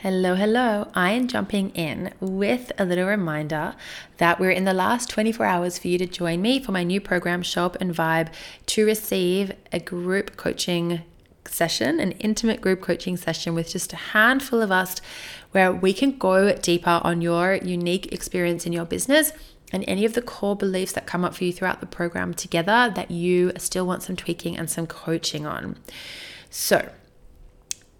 Hello, hello. I am jumping in with a little reminder that we're in the last 24 hours for you to join me for my new program, Show Up and Vibe, to receive a group coaching session, an intimate group coaching session with just a handful of us where we can go deeper on your unique experience in your business and any of the core beliefs that come up for you throughout the program together that you still want some tweaking and some coaching on. So,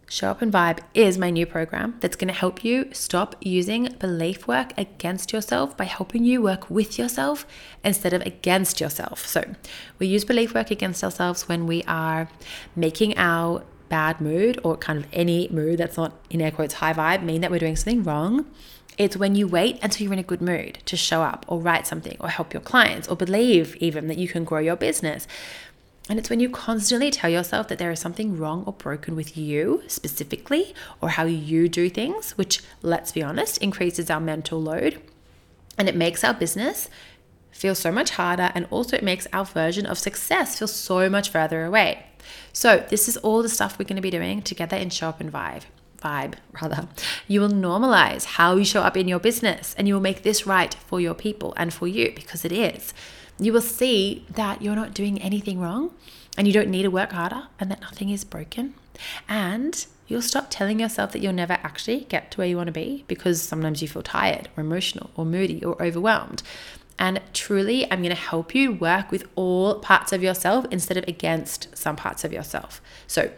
Show Up and Vibe is my new program that's going to help you stop using belief work against yourself by helping you work with yourself instead of against yourself. So, we use belief work against ourselves when we are making our bad mood or kind of any mood that's not in air quotes high vibe mean that we're doing something wrong. It's when you wait until you're in a good mood to show up or write something or help your clients or believe even that you can grow your business. And it's when you constantly tell yourself that there is something wrong or broken with you specifically or how you do things, which, let's be honest, increases our mental load and it makes our business feel so much harder. And also, it makes our version of success feel so much further away. So, this is all the stuff we're going to be doing together in Show Up and Vibe. Vibe, rather. You will normalize how you show up in your business and you will make this right for your people and for you because it is you will see that you're not doing anything wrong and you don't need to work harder and that nothing is broken. And you'll stop telling yourself that you'll never actually get to where you want to be because sometimes you feel tired or emotional or moody or overwhelmed. And truly, I'm going to help you work with all parts of yourself instead of against some parts of yourself. So,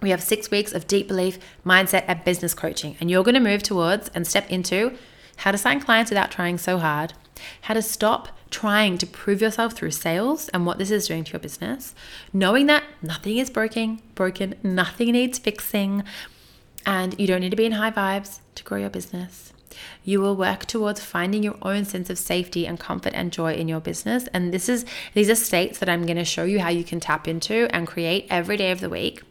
we have six weeks of deep belief, mindset, and business coaching. And you're going to move towards and step into how to sign clients without trying so hard, how to stop trying to prove yourself through sales and what this is doing to your business, knowing that nothing is broken, broken, nothing needs fixing, and you don't need to be in high vibes to grow your business. You will work towards finding your own sense of safety and comfort and joy in your business. And this is these are states that I'm going to show you how you can tap into and create every day of the week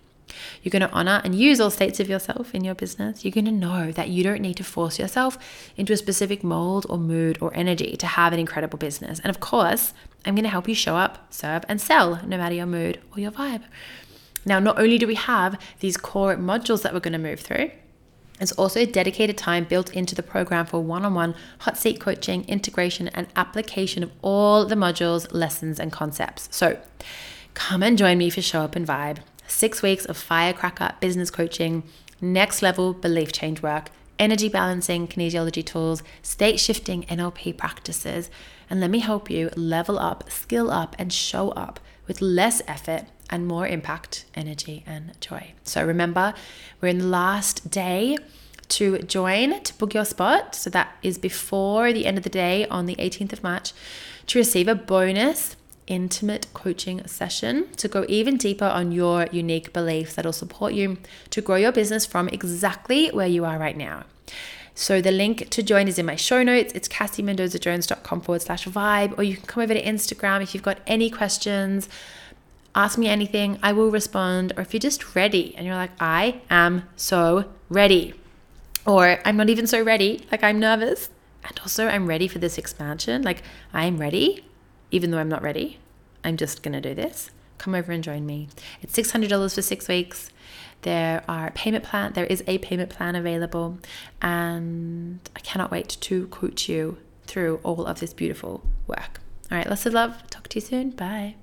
you're going to honor and use all states of yourself in your business. You're going to know that you don't need to force yourself into a specific mold or mood or energy to have an incredible business. And of course, I'm going to help you show up, serve, and sell no matter your mood or your vibe. Now, not only do we have these core modules that we're going to move through, there's also dedicated time built into the program for one on one hot seat coaching, integration, and application of all the modules, lessons, and concepts. So come and join me for Show Up and Vibe six weeks of firecracker business coaching, next level belief change work, energy balancing kinesiology tools, state shifting NLP practices, and let me help you level up, skill up, and show up with less effort and more impact, energy, and joy. So remember, we're in the last day to join to book your spot. So that is before the end of the day on the 18th of March to receive a bonus intimate coaching session to go even deeper on your unique beliefs that'll support you to grow your business from exactly where you are right now. So the link to join is in my show notes. It's cassiemendozajones.com forward slash vibe, or you can come over to Instagram if you've got any questions. Ask me anything, I will respond. Or if you're just ready and you're like, I am so ready, or I'm not even so ready, like I'm nervous, and also I'm ready for this expansion, like I'm ready, even though I'm not ready. I'm just going to do this. Come over and join me. It's $600 for six weeks. There are payment plan. There is a payment plan available, and I cannot wait to coach you through all of this beautiful work. All right, lots of love. Talk to you soon. Bye.